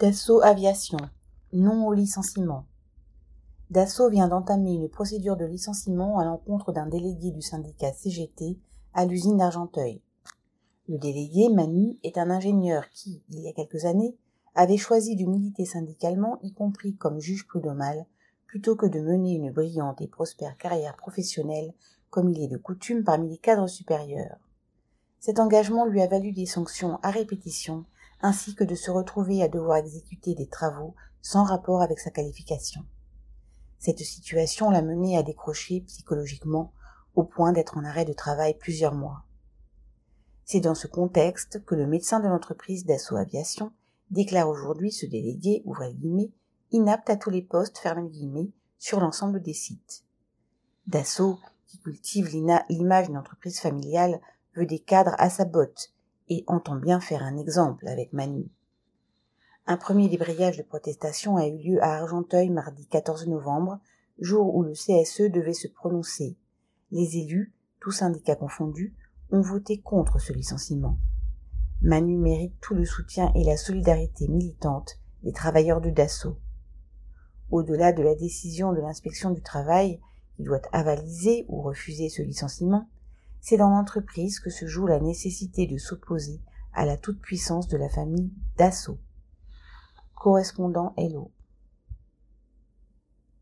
Dassault Aviation. Non au licenciement. Dassault vient d'entamer une procédure de licenciement à l'encontre d'un délégué du syndicat CGT à l'usine d'Argenteuil. Le délégué, Manu, est un ingénieur qui, il y a quelques années, avait choisi de militer syndicalement, y compris comme juge prud'homal, plutôt que de mener une brillante et prospère carrière professionnelle comme il est de coutume parmi les cadres supérieurs. Cet engagement lui a valu des sanctions à répétition ainsi que de se retrouver à devoir exécuter des travaux sans rapport avec sa qualification. Cette situation l'a mené à décrocher psychologiquement au point d'être en arrêt de travail plusieurs mois. C'est dans ce contexte que le médecin de l'entreprise d'assaut aviation déclare aujourd'hui se déléguer, ouvrez guillemets, inapte à tous les postes, fermez guillemets, sur l'ensemble des sites. Dassault, qui cultive l'image d'une entreprise familiale, veut des cadres à sa botte et entend bien faire un exemple avec Manu. Un premier débrayage de protestation a eu lieu à Argenteuil mardi 14 novembre, jour où le CSE devait se prononcer. Les élus, tous syndicats confondus, ont voté contre ce licenciement. Manu mérite tout le soutien et la solidarité militante des travailleurs de Dassault. Au-delà de la décision de l'inspection du travail, qui doit avaliser ou refuser ce licenciement, c'est dans l'entreprise que se joue la nécessité de s'opposer à la toute-puissance de la famille d'assaut. Correspondant Hello.